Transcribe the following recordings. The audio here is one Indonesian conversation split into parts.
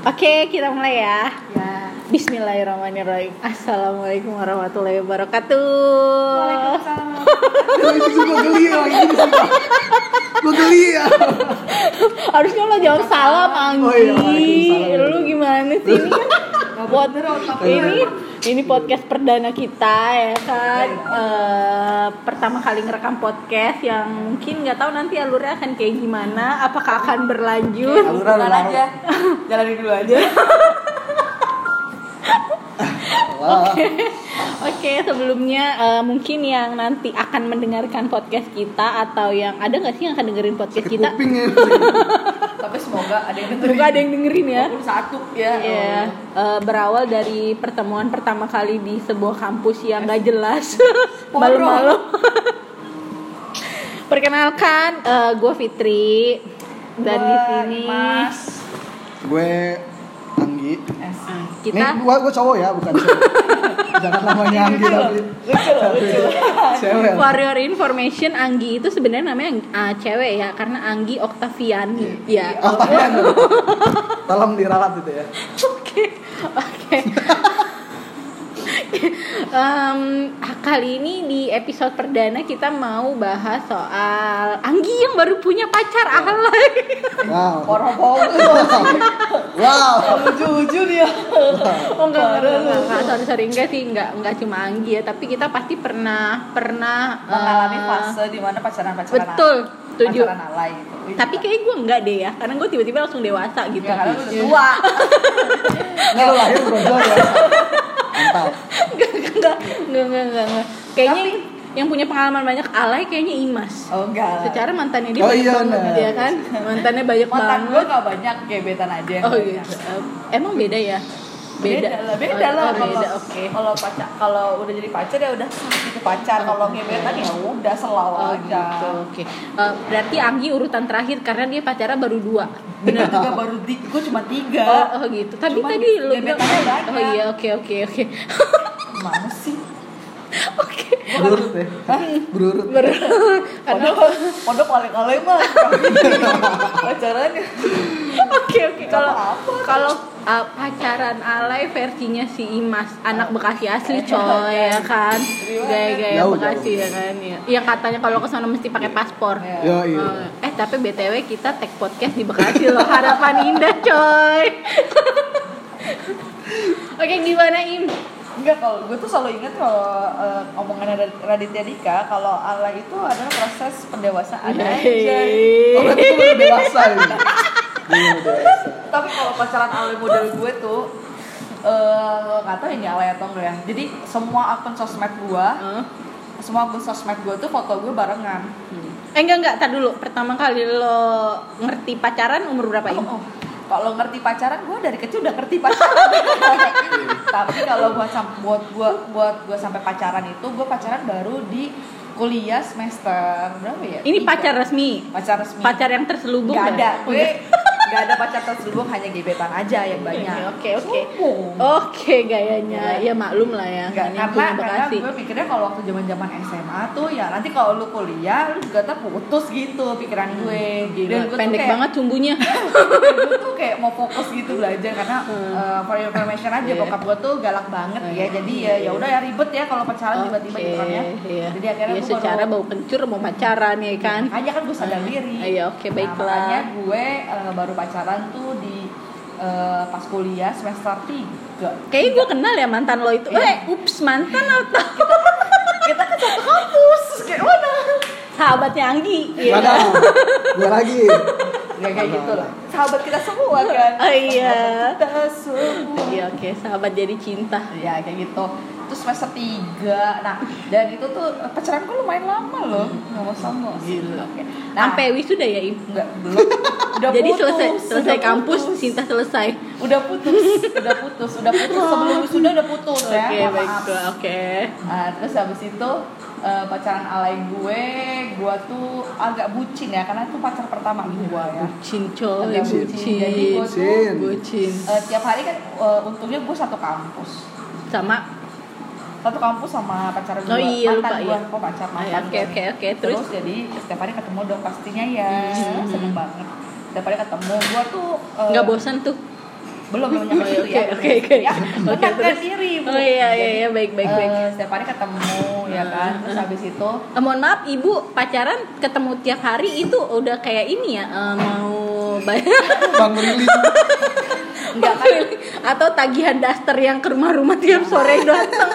Oke, kita mulai ya. Ya. Bismillahirrahmanirrahim. Assalamualaikum warahmatullahi wabarakatuh. Waalaikumsalam. gue geli ya ini Gue geli ya Harusnya lo jawab salam, Anggi. Oh iya. Lu gimana sih ini kan? Pod- ini ini podcast perdana kita ya kan. Eh, pertama kali ngerekam podcast yang mungkin nggak tahu nanti alurnya akan kayak gimana. Apakah akan berlanjut? Alurnya Jalan aja. Jalanin dulu aja. Wah, Oke, sebelumnya eh, mungkin yang nanti akan mendengarkan podcast kita atau yang ada nggak sih yang akan dengerin podcast sakit kita? kuping ya Tapi semoga ada yang dengerin. Semoga ada yang dengerin ya. Walaupun satu ya. Iya, eh, berawal dari pertemuan pertama kali di sebuah kampus yang gak jelas malu-malu. Perkenalkan, gue Fitri dan di sini Mas. Gue. Kita Nih, gue, gue cowok ya, bukan cewek Jangan namanya Anggi tapi Lucu lucu. Cewek for your information Anggi itu sebenarnya namanya ah, cewek ya karena Anggi Oktaviani. Ya. Octavian Tolong dirawat itu ya Oke, oke. Em, kali ini di episode perdana kita mau bahas soal Anggi yang baru punya pacar alay. Wow. Wow Lucu-lucu dia. Oh enggak, enggak, enggak, enggak, sorry, sorry, enggak sih, enggak, enggak cuma Anggi ya, tapi kita pasti pernah, pernah Mengalami eh, fase di mana pacaran-pacaran Betul, setuju. Pacaran alay gitu. Wih, Tapi kayak gue enggak deh ya, karena gue tiba-tiba langsung dewasa gitu. Ya, karena lu udah Iya. tua. Nggak lahir brojol ya Mantap Enggak, enggak, enggak, enggak, enggak. Kayaknya yang punya pengalaman banyak alay kayaknya Imas. Oh enggak. Secara mantannya dia Oh, banyak iya, banget nah. ya kan? Mantannya banyak Mantan gue banget. gak banyak gebetan aja yang Oh banyak. gitu. Emang beda ya? beda, lah beda Oh, lah oh, kalau beda, oke. kalau pacar kalau udah jadi pacar ya udah itu pacar kalau gebetan ya udah selalu Oh aja gitu, oke. Eh, berarti Anggi urutan terakhir karena dia pacaran baru dua. bener juga baru di gue cuma tiga Oh, oh gitu. Tapi Cuman tadi lu banyak. Oh iya, oke oke oke. gimana sih? Oke. Berurut ya? Berurut. Ber- karena pondok paling kali mah pacarannya Oke oke. Kalau apa-apa. kalau uh, pacaran alay versinya si Imas anak Bekasi asli coy ya kan? Gaya-gaya Bekasi ya kan? Ya yang katanya kalau ke sana mesti pakai paspor. Ya. Yo iya. Uh, eh tapi btw kita tag podcast di Bekasi loh. Harapan indah coy. Oke gimana im enggak kalau gue tuh selalu ingat kalau eh, omongan Rad- Raditya Dika kalau Allah itu adalah proses pendewasaan. Iya. aja Oh berarti gue udah dewasa ini Iya udah dewasa. Tapi kalau pacaran alay model gue tuh eh nggak tahu ini alay atau enggak ya. Jadi semua akun sosmed gue Huh? semua akun sosmed gue tuh foto gue barengan. Eh enggak enggak. Tar dulu. Pertama kali lo ngerti pacaran umur berapa im? Oh, oh. Kalau ngerti pacaran gue dari kecil udah ngerti pacaran. Tapi kalau buat buat buat buat gue sampai pacaran itu gue pacaran baru di kuliah semester berapa ya? Ini pacar resmi? Pacar resmi. Pacar yang terselubung Gak ada Oh, gue gak ada pacar terselubung hanya gebetan aja yang banyak Oke oke. Oke gayanya. Ya maklum lah ya. Yang karena, karena gue mikirnya kalau waktu zaman zaman SMA tuh ya nanti kalau lu kuliah lu juga putus gitu pikiran gue Gila, Dan gue pendek kayak- banget sumbunya. gue tuh kayak mau fokus gitu belajar karena Hmm. uh, for information aja Iya. bokap gue tuh galak banget Oh, ya iya. jadi ya ya udah ya ribet ya kalau pacaran tiba-tiba gitu kan ya iya. jadi akhirnya ya gue secara baru, bau kencur mau pacaran ya kan. makanya kan gue sadar diri iya, oke, Nah, baiklah. makanya gue uh, baru pacaran tuh di uh, pas kuliah semester 3 Kayaknya gue kenal ya mantan lo itu. Iya. Eh, ups mantan atau kita kan satu kampus kayak mana sahabatnya Anggi. Iya. Mana Gue lagi ya kayak gitu lah sahabat kita semua kan Oh iya. kita semua Iya oke, sahabat jadi cinta. ya kayak gitu terus semester 3 nah dan itu tuh pacaran gue lumayan lama loh nggak mau sombong Gila. Oke. nah Sampai wisuda ya Im. enggak belum udah Jadi putus, selesai selesai udah kampus, putus. cinta selesai. udah putus udah putus udah putus sebelum wisuda udah putus Oke, ya maaf. baiklah. Oke. Nah, terus habis itu eh, pacaran alay gue, gue tuh agak bucin ya, karena itu pacar pertama gue ya. Bucin coy, Agak bucin. bucin. Jadi gue tuh Bucin. Bucin. eh, tiap hari kan eh, untungnya gue satu kampus, Sama satu kampus sama pacar gue, Oh iya, lupa, mantan gue, iya. kok pacar Ah, mantan ya, oke oke oke Terus, jadi setiap hari ketemu dong pastinya ya, Hmm. seneng banget. Setiap hari ketemu, gue tuh eh, nggak bosan tuh belum belum nyampe Oh, situ oke, ya oke, oke. ya Oke, menangkan terus? diri Bu. Oh iya iya iya baik baik baik. eh, setiap hari ketemu ya kan terus habis itu Eh, mohon maaf ibu pacaran ketemu tiap hari itu udah kayak ini ya eh, mau bayar Bang Rili. Enggak kan atau tagihan daster yang ke rumah-rumah tiap sore datang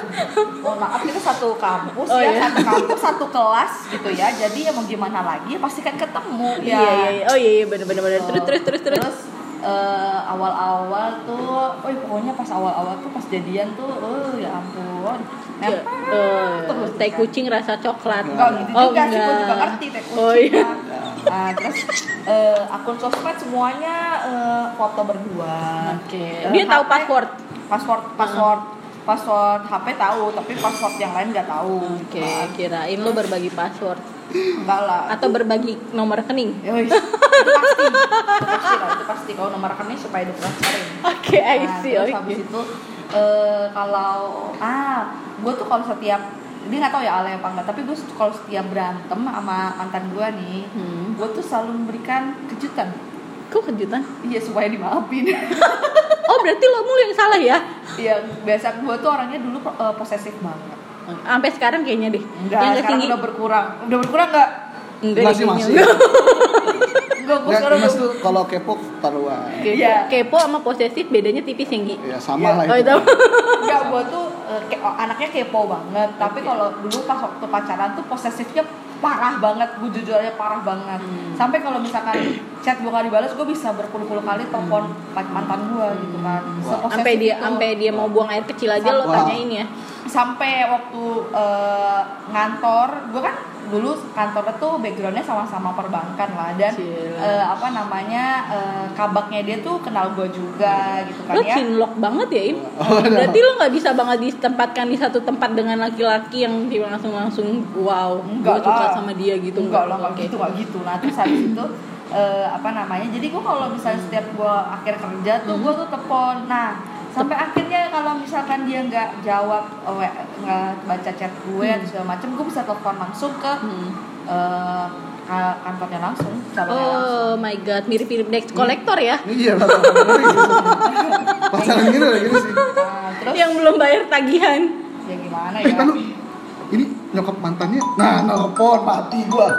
mohon maaf kita satu kampus Oh, ya iya. satu kampus satu kelas gitu ya jadi ya mau gimana lagi pasti kan ketemu ya iya iya iya. oh iya iya bener bener bener terus terus terus terus terus eh, awal-awal tuh, oh iya, pokoknya pas awal-awal tuh pas jadian tuh, oh ya ampun, Ya, nempel eh, terus teh kan. kucing rasa coklat Enggak gitu Oh, juga sih, gue enggak. juga ngerti teh kucing. oh iya kan. Nah, terus eh, akun sosmed semuanya eh, foto berdua. oke Eh, dia tahu HP password Password, password, password HP tahu, tapi password yang lain nggak tahu. oke gitu kan. kirain lo berbagi password Enggak lah. atau berbagi nomor rekening wis. itu pasti, itu pasti lah, itu pasti kalau nomor rekening supaya ditransferin. oke I Nah, see terus oke habis itu eh, kalau ah gue tuh kalau setiap dia nggak tahu ya Ale apa enggak tapi gue kalau setiap berantem sama mantan gue nih Hmm. gue tuh selalu memberikan kejutan. Kok kejutan? Iya supaya dimaafin. Oh berarti lo mulu yang salah ya? Iya biasa gue tuh orangnya dulu eh, posesif banget. Sampai sekarang kayaknya deh. Enggak yang sekarang udah berkurang. Udah berkurang enggak enggak Enggak deh, sih, kayaknya. masih. gue sekarang Mas tuh kalau kepo taruhan. kepo, Iya. kepo sama posesif bedanya tipis yang Gi. Ya sama lah oh itu. itu. Enggak gue tuh eh, ke- oh, anaknya kepo banget. Tapi kalau dulu pas waktu pacaran tuh posesifnya parah banget. Gue jujur aja parah banget. Sampai kalau misalkan chat gue gak dibalas gue bisa berpuluh-puluh kali telepon mantan gue gitu kan. Seposesif sampai dia sampai dia mau buang air kecil aja lo Wah. tanyain ya sampai waktu eh, ngantor gue kan dulu kantornya tuh backgroundnya sama-sama perbankan lah. Dan eh, apa namanya eh, kabaknya dia tuh kenal gue juga gitu kan lo ya. cinlok banget ya im? Oh, berarti lo nggak bisa banget ditempatkan di satu tempat dengan laki-laki yang langsung langsung wow gue suka sama dia gitu? Enggak lah enggak Oke. gitu enggak gitu. Nah terus habis itu eh, apa namanya jadi gue kalau misalnya setiap gue akhir kerja tuh gue tuh telepon. Nah sampai akhirnya kalau misalkan dia nggak jawab eh, we- nggak baca chat gue atau segala macem gue bisa telepon langsung ke Hmm. eh, ka- kantornya langsung calonnya langsung Oh my god, mirip-mirip debt collector ya? Iya. Pacaran gini udah gini sih. nah, terus Yang belum bayar tagihan. ya gimana Eh, ya lu ini nyokap mantannya. Nah, nelpon mati gua.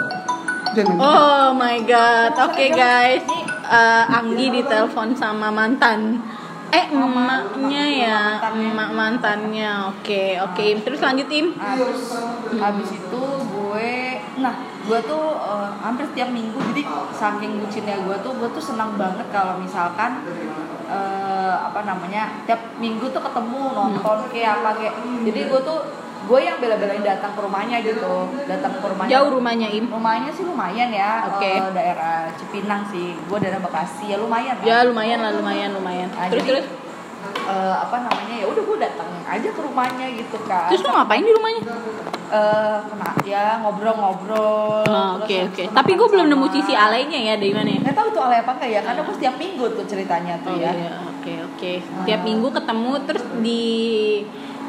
Jangan Oh my god, oke guys, Eh, Anggi ditelepon sama mantan. Eh, emaknya ya, emak mantannya. Oke, oke. Terus lanjut Im. Nah, terus habis itu gue nah gue tuh eh, hampir setiap minggu jadi saking bucinnya gue tuh gue tuh senang banget kalau misalkan eh, apa namanya tiap minggu tuh ketemu nonton kayak apa kayak jadi gue tuh gue yang bela-belain datang ke rumahnya gitu datang ke rumahnya Jauh rumahnya Im. rumahnya sih lumayan ya Oke. eh, daerah Cipinang sih gue daerah Bekasi ya lumayan. Ya lumayan lah, lumayan, lumayan. Nah, Terus jadi, terus. eh, apa namanya ya udah gue datang aja ke rumahnya gitu kan Terus lo ngapain di rumahnya? eh kena ya ngobrol-ngobrol. Oh, terus Oke habis oke. itu Tapi gue belum nemu sisi alainya ya dari mana ya? Nggak tahu tuh ale apa enggak ya, karena gue setiap minggu tuh ceritanya tuh Oh ya. iya, oke oke. Tiap minggu ketemu terus di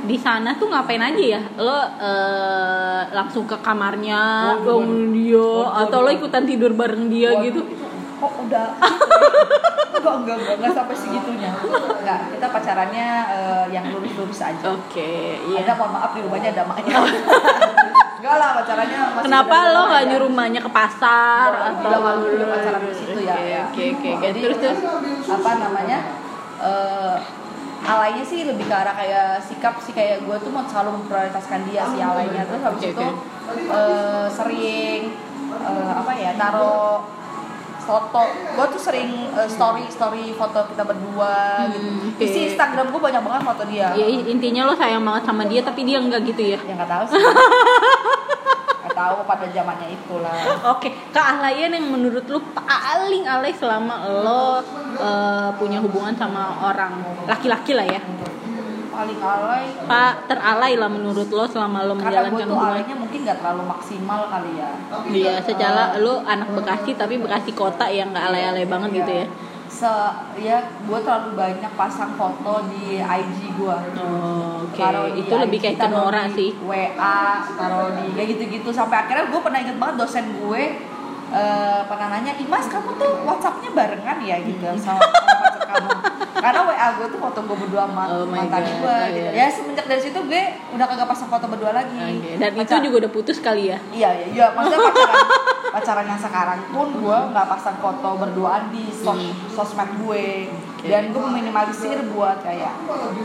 di sana tuh ngapain aja ya? Lo eh, langsung ke kamarnya, Waduh, bangun dia, Waduh, atau lo ikutan tidur bareng dia Waduh, gitu? itu Kok udah enggak, enggak, enggak, enggak sampai segitunya. Enggak, kita pacarannya eh, yang lurus-lurus aja. Oke, iya. Ada mohon maaf di rumahnya ada maknya. enggak lah pacarannya masih Kenapa lo nggak nyuruh rumahnya ke pasar Udah, atau waktu udah pacaran di situ ya, Oke, ya. Oke oke oke. Jadi Terus terus. apa namanya? eh alainya sih lebih ke arah kayak sikap sih kayak gue tuh mau selalu memprioritaskan dia sih alainya. Terus habis Oke, itu eh, sering eh, apa ya taruh foto. Gue tuh sering eh, story story foto kita berdua Hmm, gitu. oke. isi Instagram gue banyak banget foto dia. Ya intinya lo sayang banget sama dia tapi dia enggak gitu ya. ya nggak tahu sih. Nggak tahu pada zamannya itulah. Oke, keahlian yang menurut lu paling alay selama lo eh, punya hubungan sama orang laki-laki lah ya. paling alay Pak teralay lah menurut lo selama lo karena gue menjalankan tuh hubungan. alaynya mungkin nggak terlalu maksimal kali ya Iya, secara lo anak Bekasi tapi Bekasi kota yang nggak alay-alay banget gitu ya. se ya gue terlalu banyak pasang foto di IG gue Oh, Oke, di itu lebih IG, kayak taruh cemora di sih. WA taruh di kayak gitu-gitu sampai akhirnya gue pernah inget banget dosen gue eh, pernah nanya Imas kamu tuh WhatsAppnya barengan ya gitu Hmm. sama, sama pacar kamu karena WA gue tuh foto gue berdua sama Oh mantan gue oh gitu. iya. ya semenjak dari situ gue udah kagak pasang foto berdua lagi Oke, Dan itu Pacar- juga udah putus kali ya? iya iya iya maksudnya pacaran pacaran yang sekarang pun gue nggak pasang foto berduaan di sos sosmed gue dan gue meminimalisir buat kayak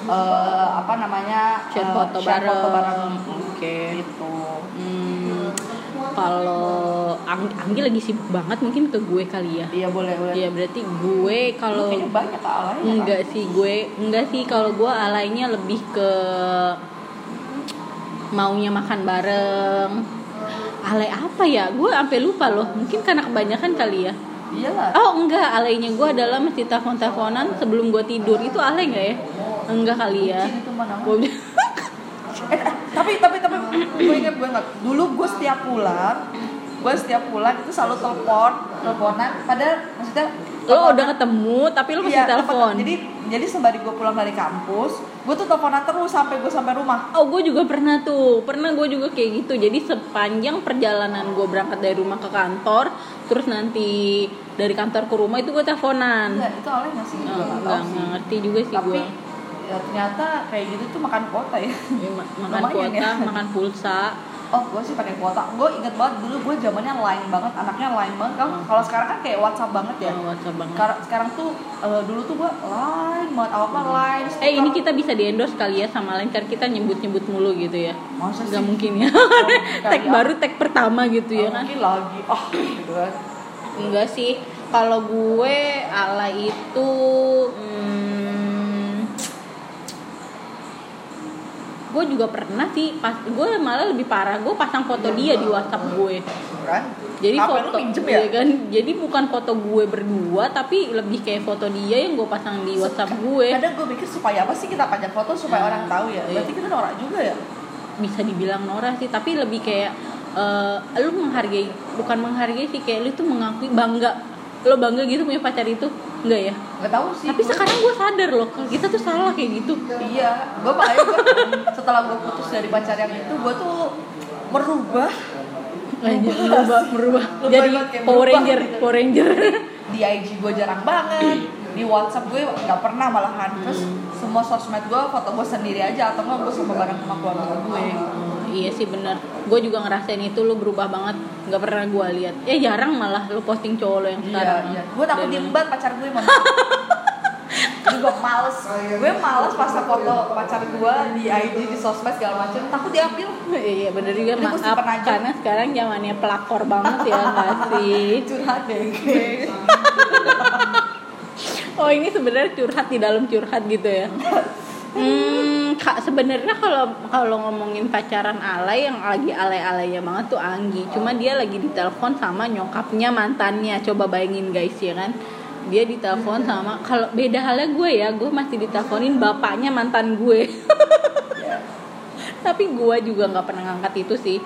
eh, apa namanya Share eh, foto share bareng. foto bareng Oke. gitu Hmm, kalau Ang- Anggi lagi sibuk banget mungkin ke gue kali ya. iya boleh boleh Ya berarti gue kalau banyak alay enggak sih gue enggak sih kalau gue alainya lebih ke maunya makan bareng. Alay apa ya? Gue sampai lupa loh. Mungkin karena kebanyakan kali ya. iyalah Oh enggak, alainya gue adalah mesti telepon-teleponan sebelum gue tidur. Itu alay nggak ya? Enggak kali ya. Bucin itu mana Gue eh, tapi tapi tapi gue inget gue inget dulu gue setiap pulang gue setiap pulang itu selalu telepon. Teleponan? Padahal maksudnya lo udah ketemu tapi lo masih Iya, telepon. jadi jadi sembari gue pulang dari kampus gue tuh teleponan terus sampai gue sampai rumah. Oh gue juga pernah tuh. Pernah gue juga kayak gitu. Jadi sepanjang perjalanan gue berangkat dari rumah ke kantor Terus nanti dari kantor ke rumah itu gue teleponan. Enggak itu oleh nggak sih Oh, nggak tahu Enggak, sih. enggak ngerti juga sih tapi gue ya, ternyata kayak gitu tuh makan kuota ya. Ya, ma- Makan Lumayan kuota, ya. makan pulsa. Oh gue sih pakai kuota. Gue inget banget dulu gue zamannya line banget anaknya line banget. Kan Hmm. kalau sekarang kan kayak WhatsApp banget ya. Oh, WhatsApp banget. Sekarang sekarang tuh eh, dulu tuh gue line banget apa apa line Eh ini kita bisa di endorse kali ya sama lain Karena kita nyebut-nyebut mulu gitu ya. Masa Gak sih? mungkin ya. Tag baru tag pertama gitu ya Oh, kan? mungkin lagi. Oh gitu kan. Enggak sih. Kalau gue ala itu hmm, Gue juga pernah sih pas Gue malah lebih parah Gue pasang foto dia di whatsapp gue. Kan? Jadi lu foto minjem iya ya? kan? Jadi bukan foto gue berdua Tapi lebih kayak foto dia yang gue pasang di whatsapp gue. Kadang gue pikir supaya apa sih kita pajang foto supaya Nah, orang tahu ya? iya. berarti kita norak juga ya? Bisa dibilang norak sih Tapi lebih kayak eh, Lu menghargai Bukan menghargai sih Kayak lu tuh mengakui bangga Lo bangga gitu punya pacar itu Enggak ya nggak tahu sih Tapi gue. sekarang gue sadar loh kita tuh salah kayak gitu. iya gue makanya gue setelah gue putus dari pacar yang itu gue tuh merubah merubah, merubah. Lebay Jadi kayak Power Ranger, gitu. Power Ranger. di IG gue jarang banget di WhatsApp gue nggak pernah malahan terus semua sosmed gue foto gue sendiri aja atau nggak gue sama bareng sama keluarga gue iya sih bener. Gue juga ngerasain itu lu berubah banget. Gak pernah gue lihat. Ya jarang malah lu posting cowok lo yang iya sekarang. iya gue takut diembat pacar gue Jadi gue males gue males pas foto pacar gue di IG di sosmed segala macam takut diambil Iya bener juga Jadi maaf karena sekarang zamannya pelakor banget ya nggak sih. curhat deh guys Oh ini sebenarnya curhat di dalam curhat gitu ya. Hmm, sebenarnya kalau kalau ngomongin pacaran alay yang lagi alay-alaynya banget tuh Anggi. Cuma dia lagi ditelepon sama nyokapnya mantannya. Coba bayangin guys ya kan. Dia ditelepon sama kalau beda halnya gue ya, gue masih diteleponin bapaknya mantan gue. Tapi gue juga nggak pernah ngangkat itu sih.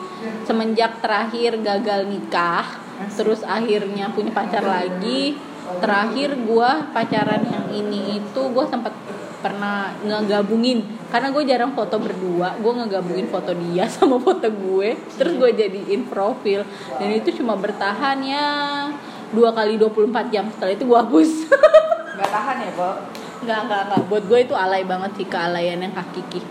Semenjak terakhir gagal nikah, terus akhirnya punya pacar lagi. Terakhir gue pacaran yang ini itu gue sempat pernah ngegabungin. Karena gue jarang foto berdua gue ngegabungin foto dia sama foto gue. Terus gue jadiin profil. Dan itu cuma bertahan ya dua kali 24 jam. Setelah itu gue hapus. Nggak tahan ya kok nggak nggak nggak. Buat gue itu alay banget sih kealayan yang kak Kiki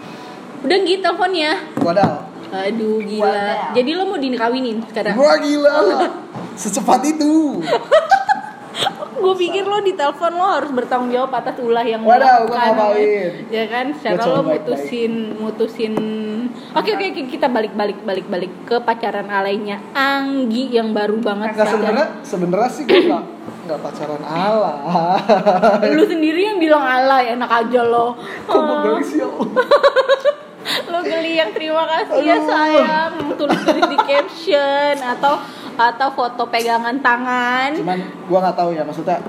udah gitu teleponnya Wadaw. aduh gila. Wadaw. jadi lo mau dikawinin sekarang? Gua gila. Secepat itu. Gue pikir lo di telepon lo harus bertanggung jawab atas ulah yang lo Waduh, lakukan. ngapain? ya kan secara lo mutusin mutusin oke oke oke, kita balik balik balik balik ke pacaran alaynya Anggi yang baru banget pacaran. sebenarnya sebenarnya sih gue nggak nggak pacaran ala. lu sendiri yang bilang alay enak aja lo Kok gue sih ya lo geli yang terima kasih ya Aduh. sayang tulis tulis di caption atau atau foto pegangan tangan Cuman gue nggak tahu ya maksudnya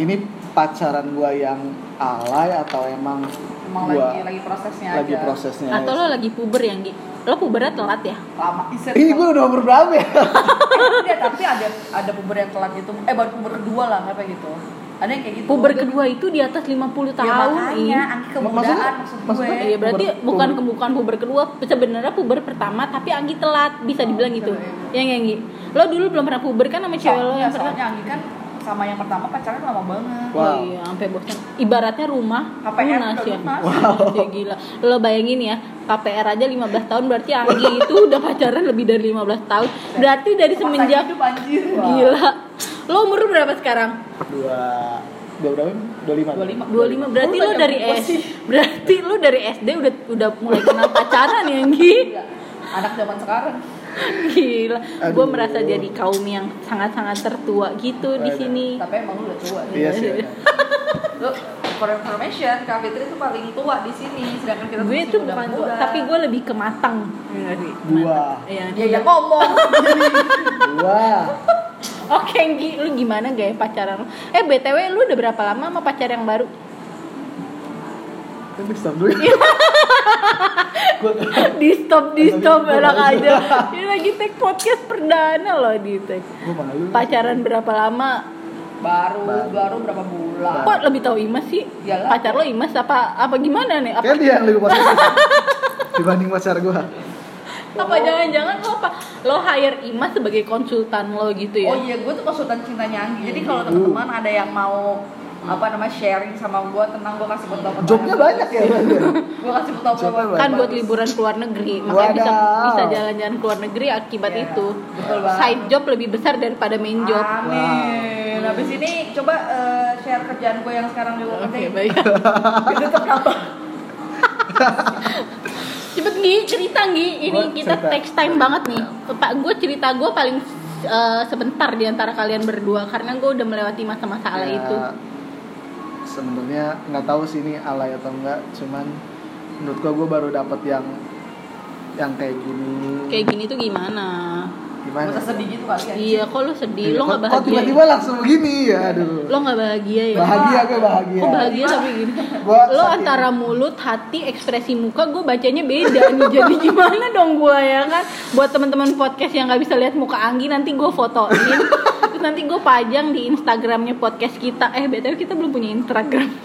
ini pacaran gue yang alay atau emang emang gua lagi lagi prosesnya lagi aja prosesnya. atau lo lagi puber yang Gi? lo pubernya telat ya lama iset Ini gue udah umur berapa ya? Iya, tapi ada ada puber yang telat gitu eh baru puber kedua lah apa gitu ada yang kayak gitu puber kedua itu di atas 50 ya, tahun makanya iya. angki kemudaan Maksudnya- maksud gue maksudnya Iya berarti Puber- bukan puber- bukan puber kedua sebenarnya puber pertama tapi Anggi telat bisa dibilang gitu. Iya, Ya nggak Anggi? Lo dulu belum pernah puber kan sama cewek lo yang pernah? soalnya angki kan sama yang pertama pacaran lama banget. Wow. Oh iya, sampai bosan. Ibaratnya rumah KPR lunas ya. ya, gila. Lo bayangin ya, KPR aja 15 tahun berarti Anggi itu udah pacaran lebih dari 15 tahun. Berarti dari Masa semenjak hidup anjir. gila. Lo umur berapa sekarang? dua dua berapa dua lima 25. 25. Berarti Lu lo banyak dari S berarti lo dari SD udah udah mulai kenal pacaran ya, Anggi? Iya. Anak zaman sekarang. Gila. Gue merasa jadi kaum yang sangat-sangat tertua gitu di sini. Tapi emang lu udah tua nih. iya sih ada. Lu for information, Kak Fitri itu paling tua di sini, sedangkan kita gue tuh bukan tua, muda. tapi gue lebih ke matang. Sih? Dua. Iya, ya ya ngomong. dua Oke, Nggi, lu gimana gaya pacaran lu? Eh, BTW lu udah berapa lama sama pacar yang baru? tapi stop dulu Iya. di stop, di stop, enak aja. Ini lagi take podcast perdana loh di take. Pacaran berapa lama? baru Baru. baru berapa bulan. Kok lebih tahu Imas sih? Iyalah. Pacar lo Imas apa apa gimana nih? Apa, kan dia yang lebih positif dibanding pacar gua apa jangan-jangan lo apa? Lo hire Imas sebagai konsultan lo gitu ya? Oh iya, gue tuh konsultan cintanya Anggi. Jadi kalau teman-teman ada yang mau apa nama sharing sama gue tenang gue kasih foto foto jobnya banyak ya ya? gue kasih foto foto kan banyak. buat liburan ke luar negeri makanya bisa Wadaw. bisa jalan-jalan ke luar negeri akibat Iya, itu betul banget. side job lebih besar daripada main job Amin. Habis ini coba eh, share kerjaan gue yang sekarang juga oke kerjain. baik Itu cepet Gi cerita Gi ini Gua kita cerita. text time banget nih pak gue cerita gue paling eh, sebentar di antara kalian berdua karena gue udah melewati masa-masa ala Ya, itu sebenarnya nggak tahu sih ini alay atau enggak cuman menurut gua gua baru dapet yang yang kayak gini kayak gini tuh gimana gimana usah sedih gitu kali ya. iya kok lo sedih Iya, lo kok- nggak kok bahagia tiba-tiba langsung begini ya aduh lo nggak bahagia ya bahagia gue bahagia Kok bahagia tapi gini? Gua lo antara mulut, hati, ekspresi muka gue bacanya beda nih. Jadi gimana dong gue ya kan? Buat teman-teman podcast yang nggak bisa lihat muka Anggi nanti gue fotoin. Nanti gue pajang di Instagramnya podcast kita. Eh btw kita belum punya Instagram.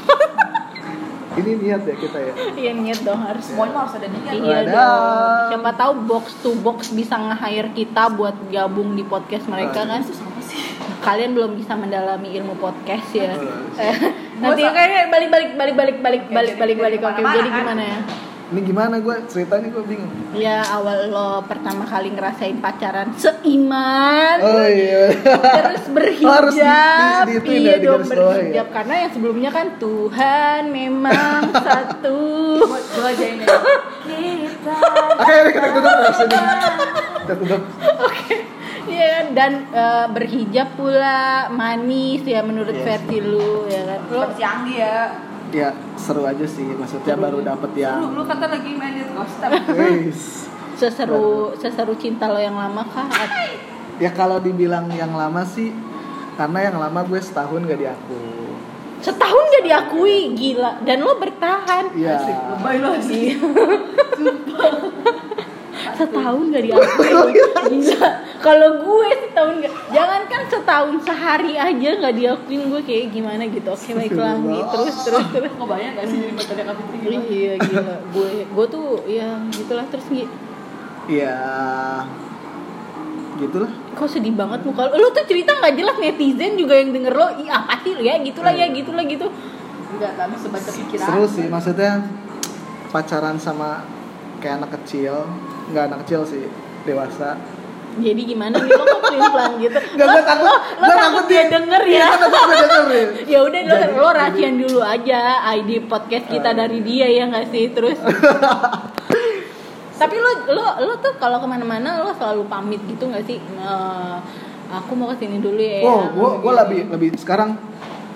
ini niat ya kita ya Iya niat dong harus. Semuanya harus ada niat. Iya dong. Siapa tahu box to box bisa nge-hire kita buat gabung di podcast mereka kan? Apa sih? Kalian belum bisa mendalami ilmu podcast ya. Eh, Nanti kayak balik balik balik balik balik Oke, balik jadi- balik balik oke jadi kan? gimana ya? Ini gimana gue ceritanya gue bingung. Ya awal lo pertama kali ngerasain pacaran seiman. Oh iya. Terus berhijab. Harus di- di- di- di- iya di dong bawah ya. berhijab. Karena yang sebelumnya kan Tuhan memang satu. Gue ajain ya. Kita. oke oke, kita tutup langsung kita tutup. Oke. Iya kan? Dan eh, berhijab pula manis ya menurut Yes. versi lu ya kan? Lo Seperti Anggi ya. Ya seru aja sih maksudnya baru dapet yang Lu, lu kata lagi main di seseru seseru cinta lo yang lama kah? Ya kalau dibilang yang lama sih karena yang lama gue setahun gak diaku setahun gak diakui? Gila. Dan lo bertahan. Iya. Lebay lu sih. setahun gak diakui. Gila. Kalau gue setahun gak jangankan setahun sehari aja nggak diakuin gue kayak gimana gitu oke baiklah Nggi. terus terus terus Ngebayang gak sih jadi pacarnya Kak Fitri gitu? iya gila gue gue tuh ya gitulah terus Nggi. Iya. Gitulah. kok sedih banget muka lo lo tuh cerita nggak jelas netizen juga yang denger lo ih apa sih ya gitulah ya gitulah gitu Enggak, tapi sebaca pikiran. Seru sih maksudnya pacaran sama kayak anak kecil, nggak anak kecil sih, dewasa. Jadi gimana nih? Lo kok pelin pelan gitu? Nggak, lo, gue takut- lo, lo takut takut dia denger ya. Iya, takut gue dengerin. ya udah lo lo rahasian dulu aja ID podcast kita dari dia ya nggak sih? Terus tapi lo lo lo tuh kalau ke mana-mana lo selalu pamit gitu nggak sih? Aku mau ke sini dulu ya. Oh, gue gue lebih lebih sekarang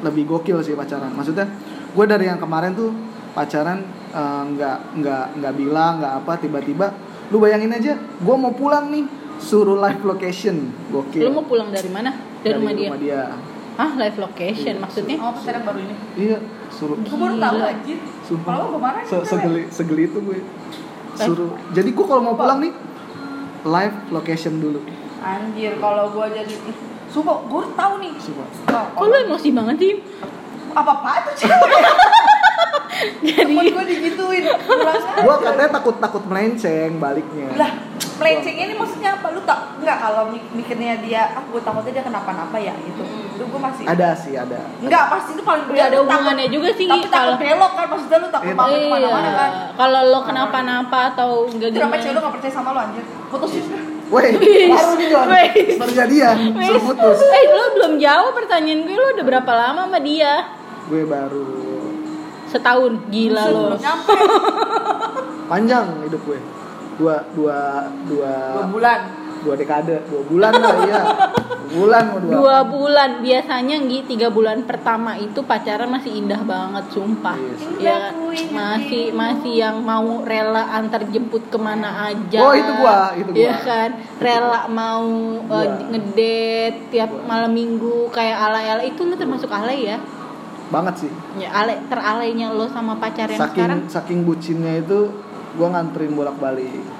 lebih gokil sih pacaran. Maksudnya gue dari yang kemarin tuh pacaran eh, nggak nggak nggak bilang nggak apa tiba-tiba lu bayangin aja gue mau pulang nih suruh live location. Gokil. Lo mau pulang dari mana? Dari, rumah, dia. dia. Ah live location Iya. maksudnya? Oh, pacaran baru ini. iya suruh. Gue baru tahu anjir. sumpah. Kalau kemarin Se- segeli segeli itu gue. Suruh. Jadi gue kalau mau pulang nih live location dulu. Anjir, kalau gue jadi Sumpah, gue tahu nih. sumpah. Oh, kok lo emosi banget sih? Apa apa tuh cewek? jadi gue digituin. Sekarang. gue katanya takut takut melenceng baliknya. Lah melenceng ini maksudnya apa? Lu tak nggak kalau mik- mikirnya dia ah gue takutnya dia kenapa-napa ya gitu. Itu gue masih ada sih ada. Enggak, pasti itu paling Nggak ada Takut- hubungannya juga sih, Tapi takut kalau- belok kan maksudnya lu takut Iya. banget Iya, ke mana-mana kan. Kalau lo kenapa-napa atau enggak Itu namanya cewek gimana lu gak percaya sama lu anjir? Putusin Weh, Wih, baru nih Jon. Baru jadian, Wes, suruh putus. Eh, lo belum jauh pertanyaan gue, lo udah berapa lama sama dia? Gue baru Setahun, gila lo. Panjang hidup gue. Dua dua dua Dua bulan dua dekade, dua bulan lah iya. Dua bulan mau dua. Dua bulan biasanya Gi tiga bulan pertama itu pacaran masih indah banget sumpah. Yes. Ya ini. masih masih yang mau rela antar jemput ke mana aja. Oh, itu gua, itu gua. Iya kan, rela mau uh, Gua. ngedate tiap Gua. malam minggu kayak alay-alay itu lo termasuk alay ya? Banget sih. Ya alay teralaynya lo sama pacar yang Saking sekarang saking bucinnya itu gue nganterin bolak-balik.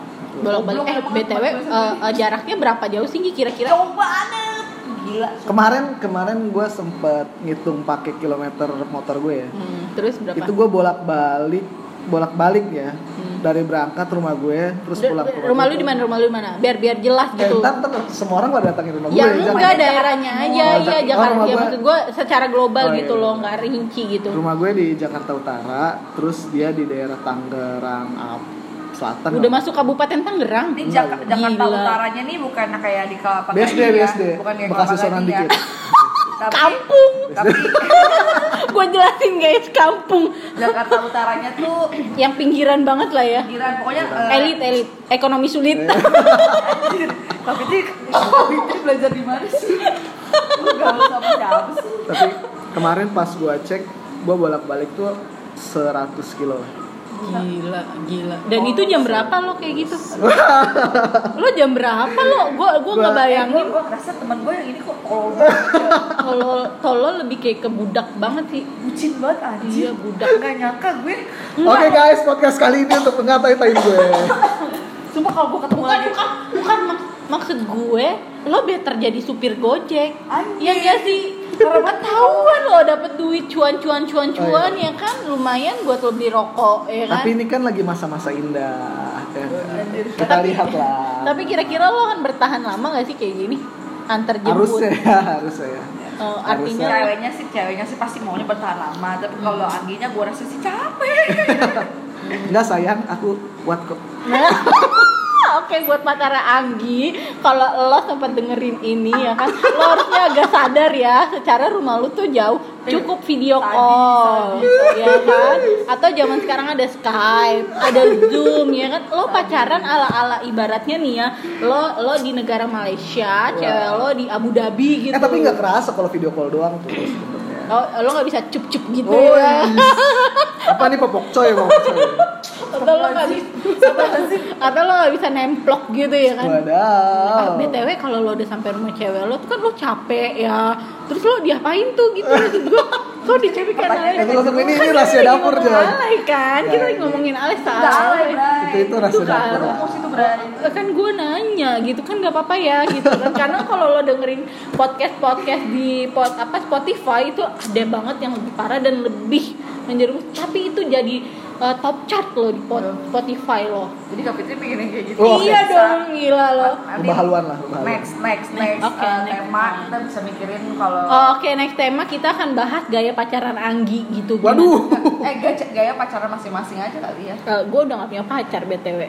Bolak-balik. Eh btw uh, uh, jaraknya berapa jauh sih kira-kira? Jauh banget Gila Kemarin kemarin gue sempet ngitung pakai kilometer motor gue ya. Hmm, terus berapa? Itu gue bolak-balik bolak-balik ya. Hmm. Dari berangkat rumah gue terus D- pulang ke rumah lu di mana? Rumah lu di mana? Biar biar jelas Eh, gitu. ntar, ntar semua orang pada datangin rumah gue Ya jangan. enggak daerahnya aja, Oh, iya Jakarta. Oh, rumah ya gua- maksud gue secara global Oh, gitu iya. loh, nggak rinci gitu. Rumah gue di Jakarta Utara, terus dia di daerah Tangerang Ap- Selatan. Udah masuk Kabupaten Tangerang. Ini Jak- Jakarta Gila. Utaranya nih bukan kayak di Kelapa BSD, Gading ya. BSD. Bukan kayak Bekasi Kelapa soran Gading ya. dikit. Tapi, Kampung. tapi gue jelasin guys, kampung. Jakarta Utaranya tuh Yang pinggiran banget lah ya. pinggiran pokoknya eh, Elit, elit, ekonomi sulit. Iya. Kak Fitri belajar di mana sih? Lu gaul sama siapa sih? Tapi kemarin pas gue cek, gue bolak-balik tuh 100 kilo. Gila, gila. Dan itu jam berapa lo kayak gitu? lo jam berapa lo? Gue gue Gua- nggak bayangin. gue ngerasa temen gue yang ini kok tolol tolol lebih kayak ke budak banget sih. Bucin banget anjir Iya, budak. Gak nyangka gue Oke guys, podcast kali ini untuk mengatai-tain gue. Sumpah kalau gue ketemu bukan lagi bukan bukan mak- maksud gue lo better jadi supir gojek Anjir. ya gak sih karena ketahuan lo dapet duit cuan cuan cuan cuan Oh, ya kan lumayan buat lo beli rokok ya kan Tapi ini kan lagi masa-masa indah. ya. Kita Tapi- lihat lah. tapi kira-kira lo kan bertahan lama gak sih kayak gini antar jemput harusnya ya, harusnya ya. Oh, artinya ceweknya sih ceweknya sih pasti maunya bertahan lama tapi kalau Angginya gue rasa sih capek Enggak sayang, aku kuat kok. Oke buat pacar Anggi, kalau lo sempat dengerin ini ya kan, lo harusnya agak sadar ya, secara rumah lo tuh jauh, cukup video call, sadis. ya kan? Atau zaman sekarang ada Skype, ada Zoom, ya kan? Lo pacaran ala-ala ibaratnya nih ya, lo lo di negara Malaysia, cewek lo di Abu Dhabi gitu. Eh tapi nggak kerasa kalau video call doang tuh. Oh, lo nggak bisa cup-cup gitu Oh, ya. Apa nih popok coy, popok coy? Atau lo nggak bisa, atau lo nggak bisa nemplok gitu ya kan? Wadaw. BTW kalau lo udah sampai rumah cewek lo tuh kan lo capek ya. Terus lo diapain tuh gitu maksud gue Kok dicari karena Itu langsung ini ini rahasia dapur Kan alay kan? Kita lagi ngomongin alay Udah salah alay Itu itu rahasia kan. dapur. Kan gue nanya gitu kan nggak apa-apa ya gitu kan. Karena kalau lo dengerin podcast podcast di pot apa Spotify itu ada banget yang lebih parah dan lebih menjerumus tapi itu jadi uh, top chart lo di pot- Spotify lo Jadi Kak Fitri pengen yang kayak gitu Oh, iya dong gila lo Nanti Kebahaluan lah, kebahaluan. Next, next, next Oke, uh, next. tema kita bisa mikirin kalau Oh, Oke, next tema kita akan bahas gaya pacaran Anggi gitu. Waduh. eh gaya, gaya pacaran masing-masing aja kali ya. gue udah gak punya pacar btw.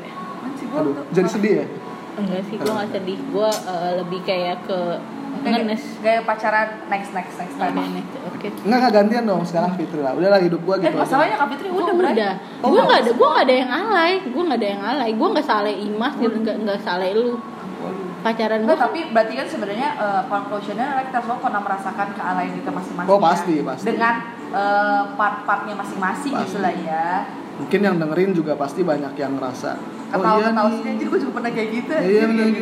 Aduh, jadi sedih ya? Enggak sih, gue gak sedih. Gue lebih kayak ke ngenes. gaya pacaran next next next next. Oke. Enggak, enggak gantian dong sekarang Fitri lah. Udahlah hidup gua Eh gitu aja. masalahnya Kak Fitri Udah, udah udah. Bray. Oh, gue nggak gak ada, gue gak ada yang alay. Gue gak ada yang alay. Gue gak saleh imas, gitu. Gak, gak saleh lu. Pacaran gue Enggak, tapi berarti kan sebenarnya uh, conclusionnya adalah kita semua pernah merasakan kealayan kita masing-masing. Oh, ya. pasti, pasti. Dengan uh, part-partnya masing-masing gitu lah ya. Mungkin yang dengerin juga pasti banyak yang ngerasa. Oh iya Ketawa-ketawa nih. sih, gue juga pernah kayak gitu. Iya benar gitu,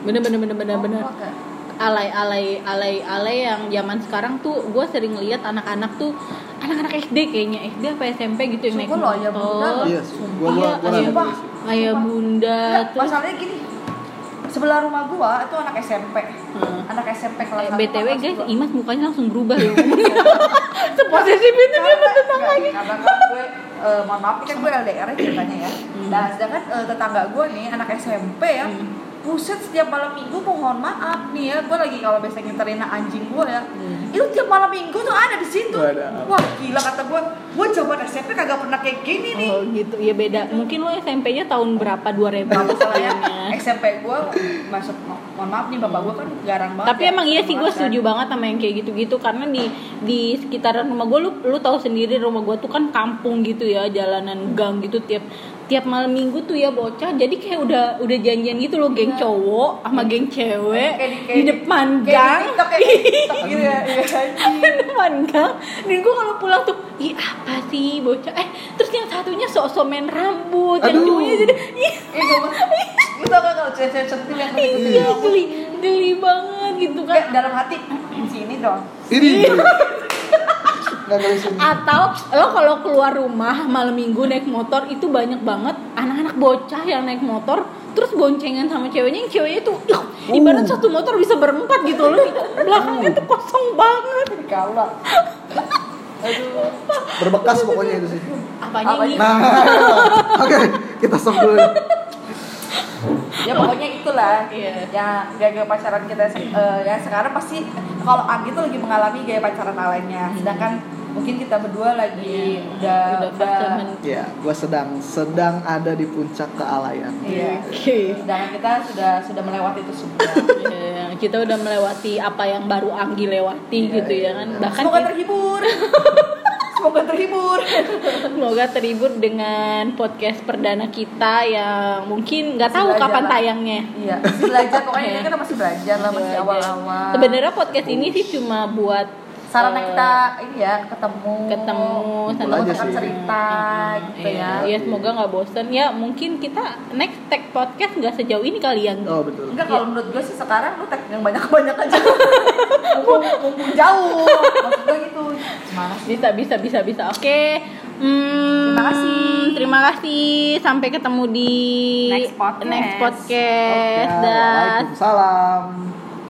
bener bener bener bener. Oh, oke. alay alay alay alay yang zaman sekarang tuh gue sering lihat anak-anak tuh anak-anak SD kayaknya SD apa SMP gitu yang naik ayah bunda motor. Iya, gua gua Iya, gua ayah, rada sih. ayah bunda Enggak, terus masalahnya gini. Sebelah rumah gua itu anak SMP. Hmm. Anak SMP kelas Eh, BTW kelas guys, dua. Imas mukanya langsung berubah ya. Seposesif itu dia sama tetangganya. Karena gue, eh, mohon maaf, ini kan gue LDR ya ceritanya ya. Hmm. Nah, sedangkan eh, tetangga gue nih, anak SMP ya, buset setiap malam minggu mohon maaf nih ya gue lagi kalau biasanya nginterin anjing gue ya Hmm. itu tiap malam minggu tuh ada di situ wah gila kata gue gue zaman SMP kagak pernah kayak gini nih Oh gitu, ya beda. Mungkin lo SMP-nya tahun berapa? 2000 Gak masalahnya kayaknya. SMP gue masuk mohon maaf nih bapak gue kan garang banget Tapi ya, emang iya sih gue kan. setuju banget sama yang kayak gitu-gitu karena di di sekitaran rumah gue lu lu tahu sendiri rumah gue tuh kan kampung gitu ya jalanan gang gitu tiap tiap malam minggu tuh ya bocah. Jadi kayak udah udah janjian gitu loh geng Iya. cowok sama geng cewek Kayak di, kayak depan kayak gang. Di TikTok kayak di TikTok gitu ya iya di depan gang. Dan gue kalau pulang tuh ih apa sih bocah? Eh terus yang satunya sok-sok main rambut yang Aduh. cowoknya jadi ih. Ih, gue tau gak kalau cewek-cewek centil yang gitu iya geli geli banget gitu kan Kayak dalam hati sini dong. Ini. Atau lo kalau keluar rumah malam minggu naik motor itu banyak banget anak-anak bocah yang naik motor terus boncengan sama ceweknya yang ceweknya tuh ih, ibarat satu motor bisa berempat gitu loh belakangnya tuh kosong banget kalau aduh Berbekas pokoknya itu sih. apanya Apanya? nih Nah, oke, kita stop dulu. ya pokoknya itulah Iya. ya gaya-gaya pacaran kita se- eh, ya sekarang pasti kalau Agi tuh lagi mengalami gaya pacaran lainnya sedangkan mungkin kita berdua lagi udah udah udah, Ya, gua sedang sedang ada di puncak kealayan. iya. Oke. sedangkan kita sudah sudah melewati itu semua. Iya, kita udah melewati apa yang baru Anggi lewati gitu ya kan. bahkan semoga kita- terhibur. Semoga terhibur. Semoga terhibur dengan podcast perdana kita yang mungkin nggak tahu Belajar kapan lah. tayangnya. iya belajar pokoknya Iya. ini kita masih belajar lah masih awal-awal. Sebenarnya podcast ini sih cuma buat sarana eh, kita ini ya ketemu ketemu teman sih. cerita gitu Iya, ya ya semoga nggak bosen ya. Mungkin kita next tag podcast nggak sejauh ini kali ya. Oh, betul. Enggak kalau menurut gue sih sekarang lu tag yang banyak-banyak aja mumpung, mumpung jauh maksud gue gitu gimana sih Bisa bisa bisa bisa. Oke. Hmm, Terima kasih. Terima kasih. Sampai ketemu di Next podcast. Next podcast. Oke, Dah. Waalaikumsalam.